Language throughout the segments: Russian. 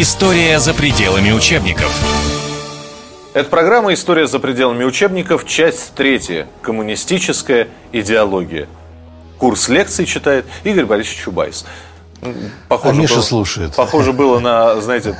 История за пределами учебников. Это программа «История за пределами учебников», часть третья. Коммунистическая идеология. Курс лекций читает Игорь Борисович Чубайс. Похоже, а Миша было, слушает. Похоже было на, знаете,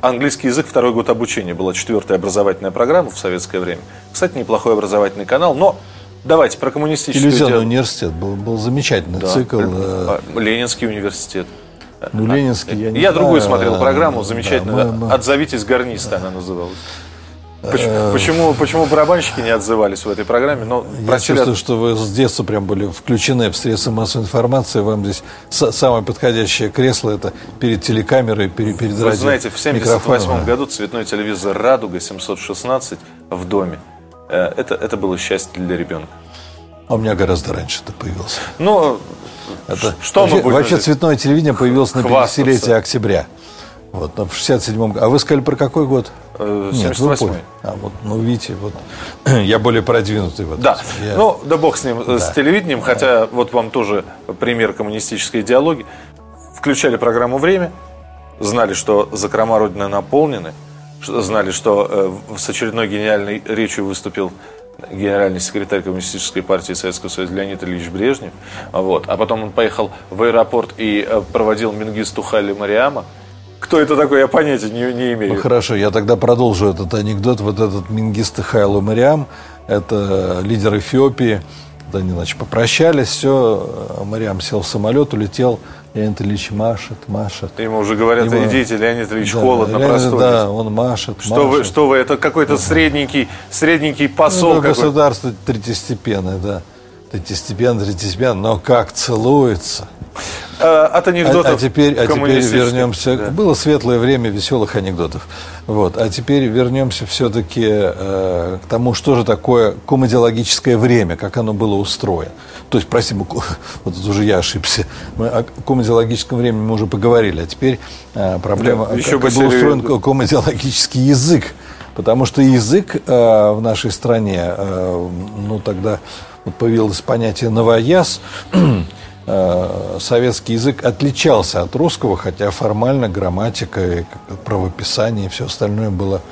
английский язык второй год обучения. Была четвертая образовательная программа в советское время. Кстати, неплохой образовательный канал, но давайте про коммунистическую Телевизионный идеологию. университет был, был замечательный да. цикл. Ленинский университет. Ну, Ленинский, я не Я другую смотрел программу, замечательно. «Отзовитесь гарниста» она называлась. Почему, почему, почему барабанщики не отзывались в этой программе? Но Я чувствую, от... что вы с детства прям были включены в средства массовой информации. Вам здесь самое подходящее кресло это перед телекамерой, перед, перед Вы знаете, в 1978 году цветной телевизор «Радуга» 716 в доме. Э, это, это было счастье для ребенка. А у меня гораздо раньше это появился. Ну, это, что вообще, мы будем вообще цветное телевидение появилось на 50-летие октября. Вот, в 67-м году. А вы сказали про какой год? 78 Нет, А вот, ну, видите, вот я более продвинутый в этом. Да, я... ну, да бог с ним, да. с телевидением, хотя вот вам тоже пример коммунистической идеологии. Включали программу «Время», знали, что закрома Родины наполнены, знали, что э, с очередной гениальной речью выступил генеральный секретарь Коммунистической партии Советского Союза Леонид Ильич Брежнев. Вот. А потом он поехал в аэропорт и э, проводил Мингисту Халли Мариама. Кто это такой, я понятия не, не имею. Ну, хорошо, я тогда продолжу этот анекдот. Вот этот Мингист Хайло Мариам, это лидер Эфиопии. Да, они, значит, попрощались, все, Мариам сел в самолет, улетел, Леонид Ильич машет, машет. Ему уже говорят, Ему... идите, Леонид Ильич, да, холодно, Леонид, простудитесь. Да, он машет, что машет. Вы, что вы, это какой-то средненький, средненький посол ну, Государство третьестепенное, да. Третьестепенное, третьестепенное, но как целуется. А, от анекдотов. А, а теперь, а теперь вернемся. Да. Было светлое время веселых анекдотов. Вот. А теперь вернемся все-таки э, к тому, что же такое комедиологическое время, как оно было устроено. То есть, прости, мы, вот тут уже я ошибся. Мы о комедиологическом времени мы уже поговорили. А теперь э, проблема, да, еще как был устроен комедиологический язык. Потому что язык э, в нашей стране, э, ну тогда вот появилось понятие новояз, советский язык отличался от русского, хотя формально грамматика, правописание и все остальное было,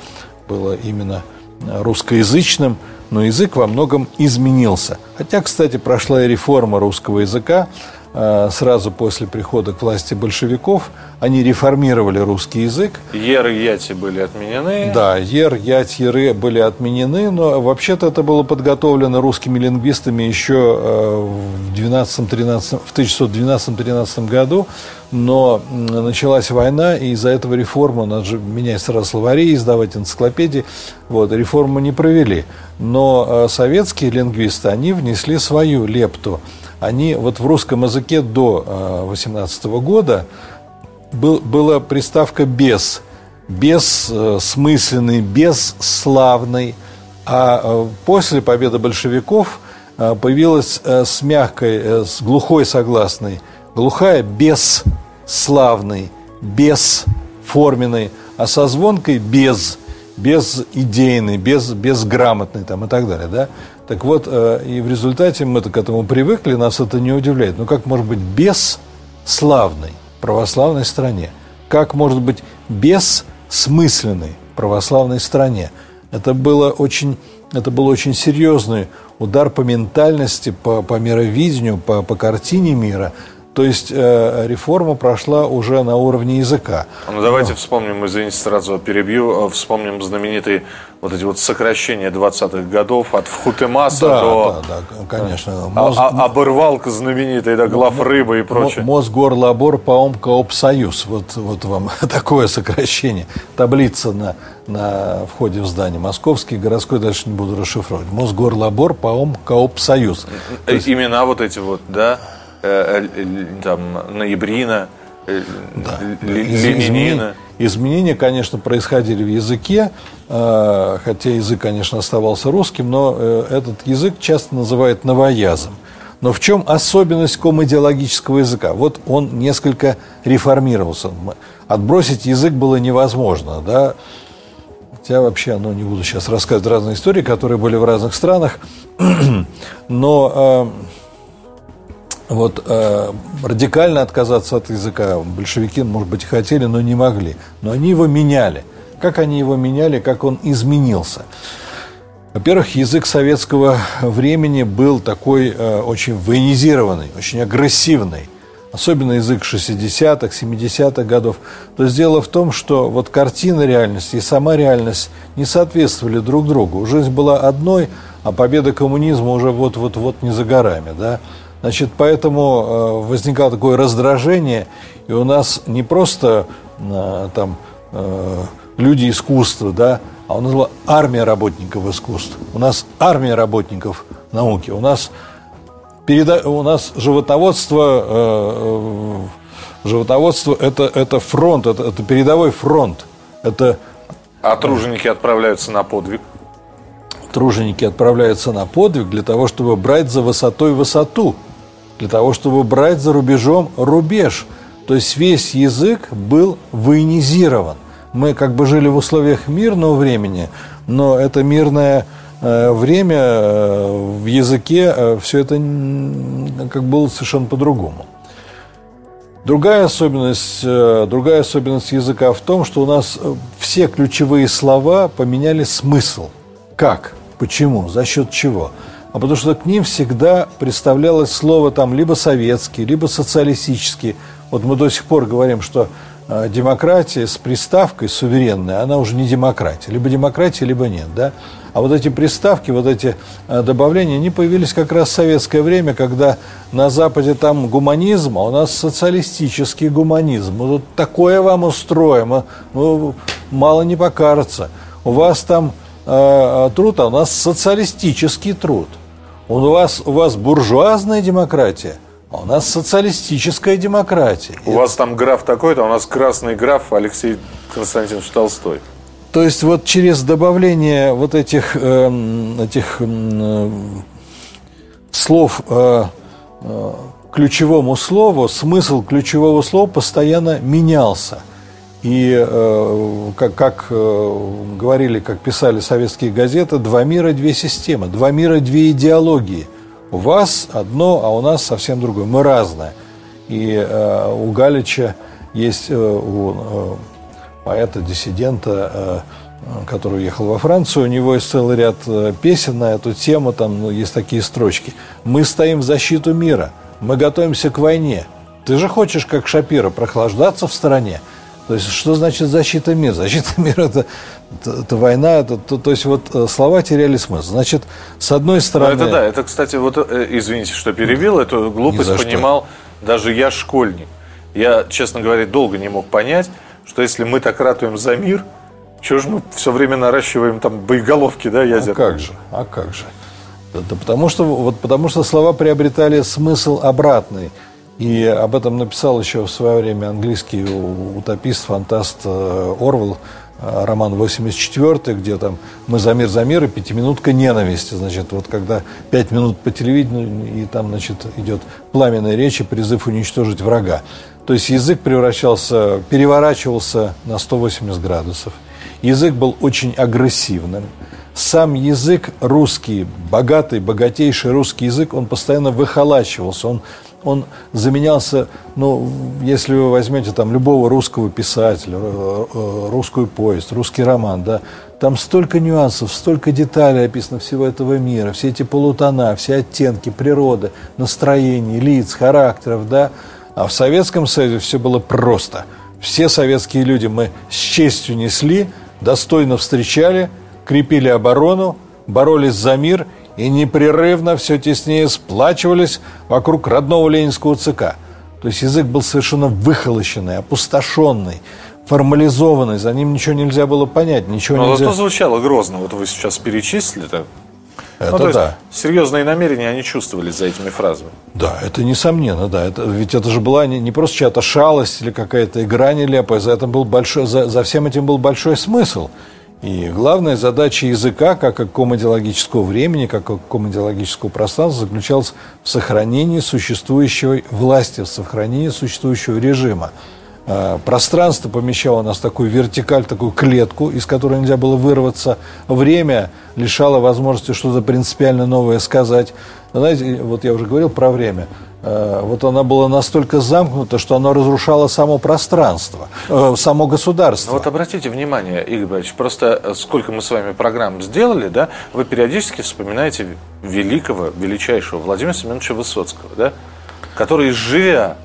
было именно русскоязычным, но язык во многом изменился. Хотя, кстати, прошла и реформа русского языка, Э, сразу после прихода к власти большевиков. Они реформировали русский язык. Ер и яти были отменены. Да, ер, ять, еры были отменены, но вообще-то это было подготовлено русскими лингвистами еще э, в, 12 13, в 1912-13 году, но началась война, и из-за этого реформа, надо же менять сразу словари, издавать энциклопедии, вот, реформу не провели. Но э, советские лингвисты, они внесли свою лепту – они вот в русском языке до 18 э, года был, была приставка «без», бессмысленный, бесславный, а э, после победы большевиков э, появилась с мягкой, с глухой согласной, глухая бесславный, бесформенный, а со звонкой без, безидейный, без, безграмотный там, и так далее. Да? Так вот, э, и в результате мы к этому привыкли, нас это не удивляет. Но как может быть бесславной православной стране? Как может быть бессмысленной православной стране? Это было очень, это был очень серьезный удар по ментальности, по, по мировидению, по, по картине мира – то есть э, реформа прошла уже на уровне языка. Ну, давайте Но... вспомним, извините, сразу перебью, э, вспомним знаменитые вот эти вот сокращения 20-х годов от Вхутемаса да, до... Да, да, конечно. А, Моз... А, а, обырвалка знаменитая, да, глав рыбы и прочее. Мосгорлабор Паом Коопсоюз. Вот, вот вам такое сокращение. Таблица на, на входе в здание. Московский, городской, дальше не буду расшифровывать. Мосгорлабор Паом Коопсоюз. Есть... Имена вот эти вот, да? Э, э, там, ноябрина, э, да. ленинина. Изменения, конечно, происходили в языке, хотя язык, конечно, оставался русским, но этот язык часто называют новоязом. Но в чем особенность комидиологического языка? Вот он несколько реформировался. Отбросить язык было невозможно, да? Хотя вообще, ну, не буду сейчас рассказывать разные истории, которые были в разных странах. Но вот э, радикально отказаться от языка большевики, может быть, хотели, но не могли. Но они его меняли. Как они его меняли, как он изменился? Во-первых, язык советского времени был такой э, очень военизированный, очень агрессивный. Особенно язык 60-х, 70-х годов. То есть дело в том, что вот картина реальности и сама реальность не соответствовали друг другу. Жизнь была одной, а победа коммунизма уже вот-вот-вот не за горами. Да? Значит, поэтому э, возникало такое раздражение, и у нас не просто э, там э, люди искусства, да, а у нас была армия работников искусств. У нас армия работников науки. У нас, переда... у нас животноводство, э, животноводство это, это фронт, это, это передовой фронт. Это... А труженики отправляются на подвиг? Труженики отправляются на подвиг для того, чтобы брать за высотой высоту для того, чтобы брать за рубежом рубеж. То есть весь язык был военизирован. Мы как бы жили в условиях мирного времени, но это мирное э, время э, в языке э, все это как было совершенно по-другому. Другая особенность, другая особенность языка в том, что у нас все ключевые слова поменяли смысл. Как? Почему? За счет чего? А потому что к ним всегда представлялось слово там либо советский, либо социалистический. Вот мы до сих пор говорим, что э, демократия с приставкой суверенная, она уже не демократия. Либо демократия, либо нет, да? А вот эти приставки, вот эти э, добавления, они появились как раз в советское время, когда на Западе там гуманизм, а у нас социалистический гуманизм. Вот такое вам устроим, а, ну, мало не покажется. У вас там э, труд, а у нас социалистический труд – у вас, у вас буржуазная демократия, а у нас социалистическая демократия. У Это... вас там граф такой-то, а у нас красный граф Алексей Константинович Толстой. То есть вот через добавление вот этих, э, этих э, слов э, э, ключевому слову, смысл ключевого слова постоянно менялся – и э, как, как э, говорили, как писали советские газеты, два мира, две системы, два мира, две идеологии. У вас одно, а у нас совсем другое. Мы разные. И э, у Галича есть, у поэта, диссидента, э, который уехал во Францию, у него есть целый ряд песен на эту тему, там ну, есть такие строчки. «Мы стоим в защиту мира, мы готовимся к войне. Ты же хочешь, как Шапира, прохлаждаться в стране?» То есть, что значит защита мира? Защита мира это, это, это война, это, то, то есть, вот э, слова теряли смысл. Значит, с одной стороны. Ну, это да, это, кстати, вот, э, извините, что перебил, эту глупость понимал что. даже я школьник. Я, честно говоря, долго не мог понять, что если мы так ратуем за мир, чего же мы все время наращиваем там боеголовки, да, ядерные? А как же, а как же. Да, потому, что, вот, потому что слова приобретали смысл обратный. И об этом написал еще в свое время английский утопист, фантаст э, Орвел, э, роман 84 где там «Мы за мир, за мир» и «Пятиминутка ненависти». Значит, вот когда пять минут по телевидению, и там, значит, идет пламенная речь и призыв уничтожить врага. То есть язык превращался, переворачивался на 180 градусов. Язык был очень агрессивным. Сам язык русский, богатый, богатейший русский язык, он постоянно выхолачивался, он он заменялся, ну, если вы возьмете там любого русского писателя, э, э, русскую повесть, русский роман, да, там столько нюансов, столько деталей описано всего этого мира, все эти полутона, все оттенки природы, настроений, лиц, характеров, да. А в Советском Союзе все было просто. Все советские люди мы с честью несли, достойно встречали, крепили оборону, боролись за мир – и непрерывно все теснее сплачивались вокруг родного ленинского ЦК. То есть язык был совершенно выхолощенный, опустошенный, формализованный, за ним ничего нельзя было понять, ничего Но нельзя... Но звучало грозно, вот вы сейчас перечислили-то. Это ну, да. Серьезные намерения они чувствовались за этими фразами. Да, это несомненно, да. Это, ведь это же была не, не просто чья-то шалость или какая-то игра нелепая, за, этим был большой, за, за всем этим был большой смысл. И главная задача языка, как и комодиологического времени, как и комодиологического пространства, заключалась в сохранении существующей власти, в сохранении существующего режима. А, пространство помещало нас в такую вертикаль, такую клетку, из которой нельзя было вырваться. Время лишало возможности что-то принципиально новое сказать. Знаете, вот я уже говорил про время. Э, вот она была настолько замкнута, что она разрушала само пространство, э, само государство. Ну вот обратите внимание, Игорь Борисович, просто э, сколько мы с вами программ сделали, да, вы периодически вспоминаете великого, величайшего Владимира Семеновича Высоцкого, да, который, живя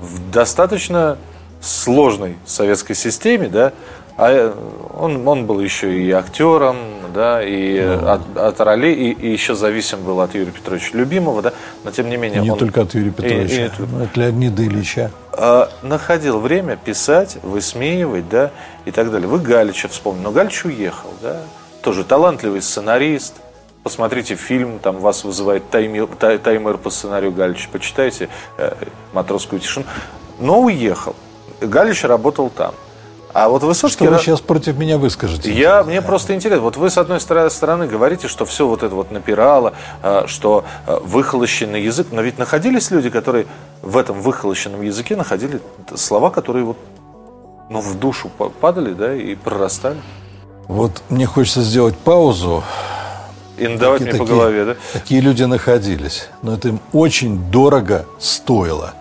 в достаточно сложной советской системе, да, а он, он был еще и актером, да, и ну. от, от ролей, и, и еще зависим был от Юрия Петровича Любимого, да, но тем не менее... Не он, только от Юрия Петровича, и, и, от Леонида Ильича. А, находил время писать, высмеивать, да, и так далее. Вы Галича вспомнили, но Галич уехал, да, тоже талантливый сценарист, посмотрите фильм, там вас вызывает таймер, таймер по сценарию Галича, почитайте э, «Матросскую тишину», но уехал. Галич работал там. А вот Высоцкий... Что вы сейчас против меня выскажете? Я, мне просто интересно. Вот вы, с одной стороны, говорите, что все вот это вот напирало, а, что а, выхолощенный язык. Но ведь находились люди, которые в этом выхолощенном языке находили слова, которые вот ну, в душу падали, да, и прорастали. Вот мне хочется сделать паузу. И надавать такие, мне по голове, да? Такие люди находились. Но это им очень дорого стоило.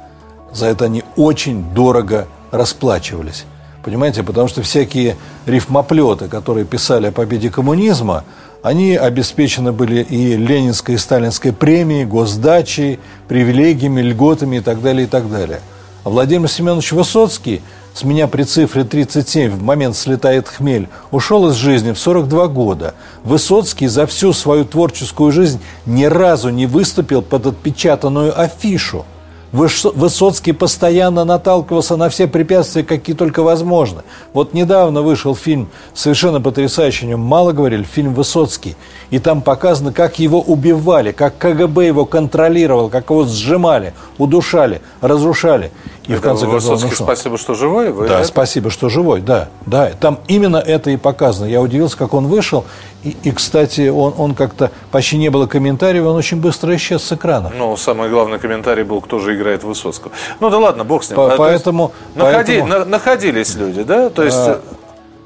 За это они очень дорого расплачивались. Понимаете, потому что всякие рифмоплеты, которые писали о победе коммунизма, они обеспечены были и Ленинской, и Сталинской премией, госдачей, привилегиями, льготами и так далее, и так далее. А Владимир Семенович Высоцкий, с меня при цифре 37 в момент слетает хмель, ушел из жизни в 42 года. Высоцкий за всю свою творческую жизнь ни разу не выступил под отпечатанную афишу – Высоцкий постоянно наталкивался на все препятствия, какие только возможно. Вот недавно вышел фильм, совершенно потрясающий, о нем мало говорили, фильм «Высоцкий». И там показано, как его убивали, как КГБ его контролировал, как его сжимали, удушали, разрушали. И это в конце концов, ну, спасибо, что живой. Вы да, это? спасибо, что живой, да, да. Там именно это и показано. Я удивился, как он вышел. И, и кстати, он, он как-то почти не было комментариев, он очень быстро исчез с экрана. Ну, самый главный комментарий был, кто же играет Высоцкого. Ну да ладно, бог с ним. По, а, поэтому, находи, поэтому... На, находились люди, да? То есть. А...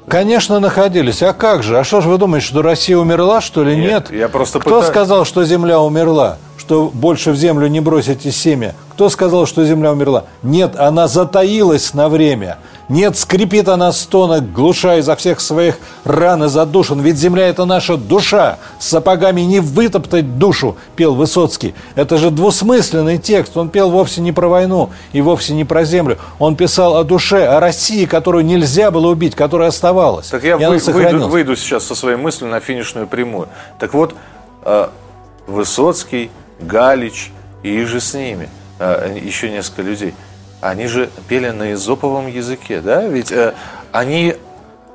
Конечно, находились. А как же? А что же вы думаете, что Россия умерла, что ли? Нет. Нет. Я просто Кто пытаюсь... сказал, что Земля умерла? Что больше в землю не бросите семя? Кто сказал, что Земля умерла? Нет, она затаилась на время. Нет, скрипит она стонок, глуша изо всех своих ран и задушен. Ведь земля – это наша душа. С сапогами не вытоптать душу, пел Высоцкий. Это же двусмысленный текст. Он пел вовсе не про войну и вовсе не про землю. Он писал о душе, о России, которую нельзя было убить, которая оставалась. Так я вы, выйду, выйду сейчас со своей мыслью на финишную прямую. Так вот, э, Высоцкий, Галич и же с ними, э, еще несколько людей – они же пели на изоповом языке, да? Ведь э, они...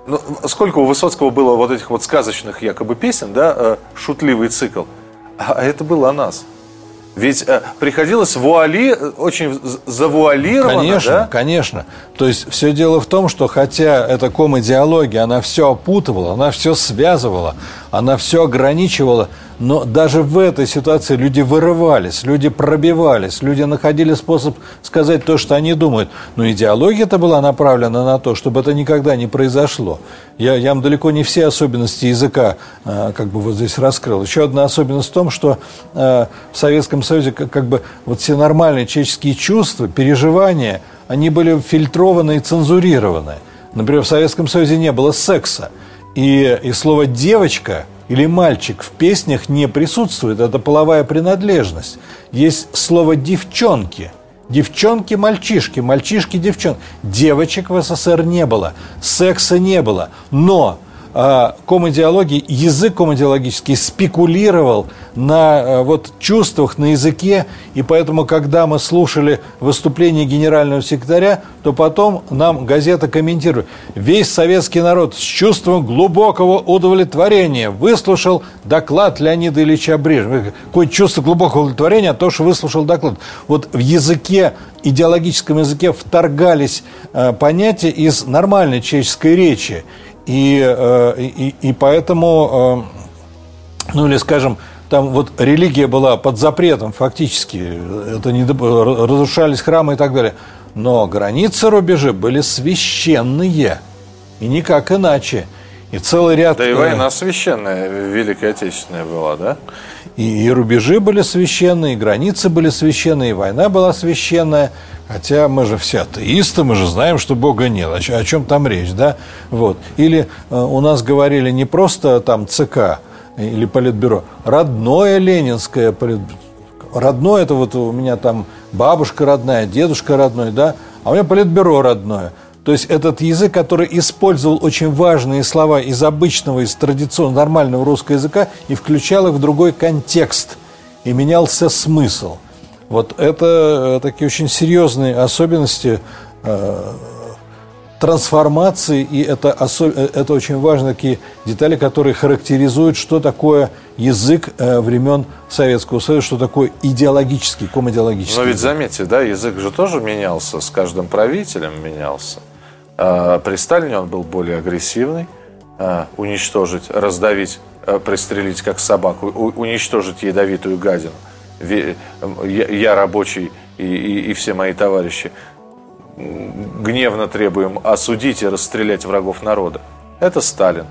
Ну, сколько у Высоцкого было вот этих вот сказочных якобы песен, да, э, шутливый цикл. А это было о нас. Ведь э, приходилось вуали, очень завуалированно, Конечно, да? конечно. То есть все дело в том, что хотя эта ком-идеология, она все опутывала, она все связывала, она все ограничивала, но даже в этой ситуации люди вырывались, люди пробивались, люди находили способ сказать то, что они думают. Но идеология-то была направлена на то, чтобы это никогда не произошло. Я, я вам далеко не все особенности языка э, как бы вот здесь раскрыл. Еще одна особенность в том, что э, в Советском Союзе как, как бы вот все нормальные человеческие чувства, переживания, они были фильтрованы и цензурированы. Например, в Советском Союзе не было секса. И, и слово «девочка» или мальчик в песнях не присутствует, это половая принадлежность. Есть слово «девчонки», Девчонки, мальчишки, мальчишки, девчонки. Девочек в СССР не было, секса не было. Но комедиологии, язык комедиологический спекулировал на а, вот чувствах, на языке, и поэтому, когда мы слушали выступление генерального секретаря, то потом нам газета комментирует. Весь советский народ с чувством глубокого удовлетворения выслушал доклад Леонида Ильича Брежнева. Какое чувство глубокого удовлетворения от того, что выслушал доклад. Вот в языке, идеологическом языке вторгались э, понятия из нормальной человеческой речи. И, э, и, и поэтому, э, ну или скажем, там вот религия была под запретом фактически, это не, разрушались храмы и так далее. Но границы рубежи были священные, и никак иначе. И целый ряд... Да и война священная, Великая Отечественная была, да? И, и рубежи были священные, и границы были священные, и война была священная. Хотя мы же все атеисты, мы же знаем, что Бога нет. О, чем там речь, да? Вот. Или э, у нас говорили не просто там ЦК или Политбюро, родное ленинское Политбюро. Родное это вот у меня там бабушка родная, дедушка родной, да? А у меня Политбюро родное. То есть этот язык, который использовал очень важные слова из обычного, из традиционного, нормального русского языка и включал их в другой контекст, и менялся смысл – вот это э, такие очень серьезные особенности э, трансформации, и это, осо- э, это очень важные такие детали, которые характеризуют, что такое язык э, времен Советского Союза, что такое идеологический, комидеологический. Но ведь заметьте, да, язык же тоже менялся, с каждым правителем менялся. А, при Сталине он был более агрессивный, уничтожить, раздавить, а, пристрелить как собаку, уничтожить ядовитую гадину – я рабочий и, и, и все мои товарищи гневно требуем осудить и расстрелять врагов народа. Это Сталин.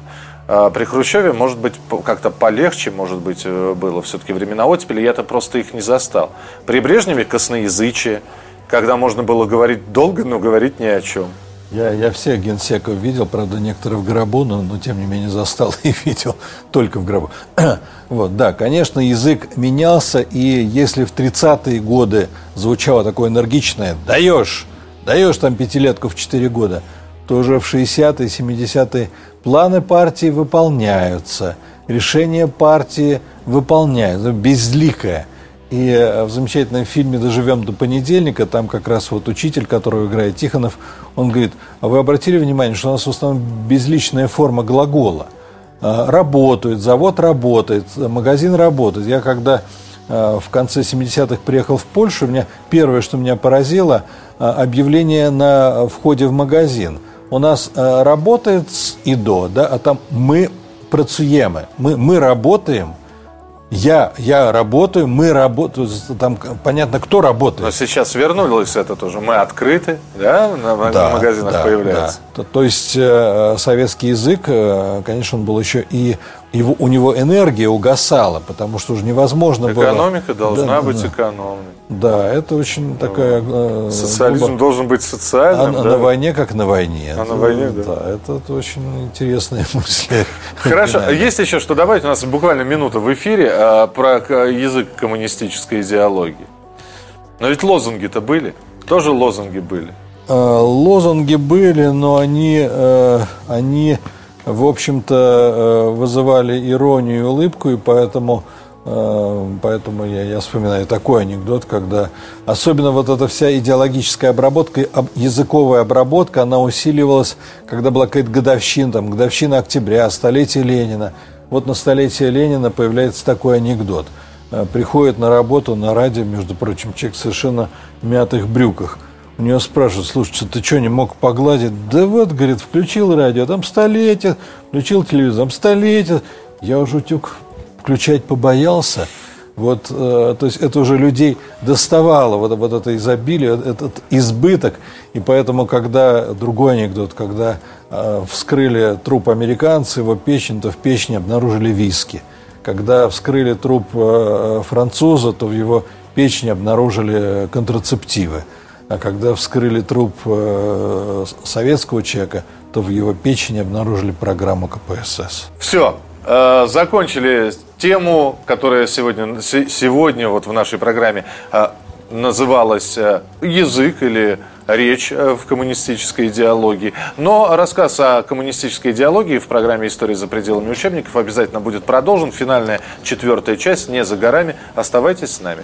А при Хрущеве, может быть, как-то полегче, может быть, э, было все-таки времена оттепели, я-то просто их не застал. При Брежневе косноязычие, когда можно было говорить долго, но говорить ни о чем. Я, я всех генсеков видел, правда, некоторые в гробу, но, но тем не менее застал и видел только в гробу. вот, да, конечно, язык менялся, и если в 30-е годы звучало такое энергичное «даешь», даешь там пятилетку в 4 года, то уже в 60-е, 70-е планы партии выполняются, решения партии выполняются, безликое – и э, в замечательном фильме «Доживем до понедельника» там как раз вот учитель, которого играет Тихонов, он говорит, а вы обратили внимание, что у нас в основном безличная форма глагола? А, работают, завод работает, магазин работает. Я когда э, в конце 70-х приехал в Польшу, меня первое, что меня поразило, э, объявление на входе в магазин. У нас работает с и до, да, а там мы працуем, мы, мы работаем – я, я работаю, мы работаем, там понятно, кто работает. Но сейчас вернулось это тоже. Мы открыты, да, на да, магазинах да, появляется. Да. То, то есть э, советский язык, э, конечно, он был еще и его, у него энергия угасала, потому что уже невозможно Экономика было... Экономика должна да, быть да. экономной. Да, это очень такая... Э, Социализм глубок... должен быть социальным, а, да? На войне как на войне. А на войне, да. Да, это, это очень интересные мысли. Хорошо, есть еще что добавить? У нас буквально минута в эфире а, про язык коммунистической идеологии. Но ведь лозунги-то были, тоже лозунги были. А, лозунги были, но они, э, они в общем-то, э, вызывали иронию и улыбку, и поэтому, э, поэтому я, я вспоминаю такой анекдот, когда особенно вот эта вся идеологическая обработка, языковая обработка, она усиливалась, когда была какая-то годовщина, там, годовщина октября, столетие Ленина. Вот на столетие Ленина появляется такой анекдот. Э, приходит на работу на радио, между прочим, человек совершенно в мятых брюках – у него спрашивают, слушай, ты что, не мог погладить? Да вот, говорит, включил радио, там столетие, включил телевизор, там столетие. Я уже утюг включать побоялся. Вот, э, то есть это уже людей доставало, вот, вот это изобилие, этот избыток. И поэтому, когда, другой анекдот, когда э, вскрыли труп американца, его печень, то в печени обнаружили виски. Когда вскрыли труп э, француза, то в его печени обнаружили контрацептивы. А когда вскрыли труп э, советского человека, то в его печени обнаружили программу КПСС. Все, э, закончили тему, которая сегодня, сегодня вот в нашей программе э, называлась «Язык» или речь в коммунистической идеологии. Но рассказ о коммунистической идеологии в программе «История за пределами учебников» обязательно будет продолжен. Финальная четвертая часть не за горами. Оставайтесь с нами.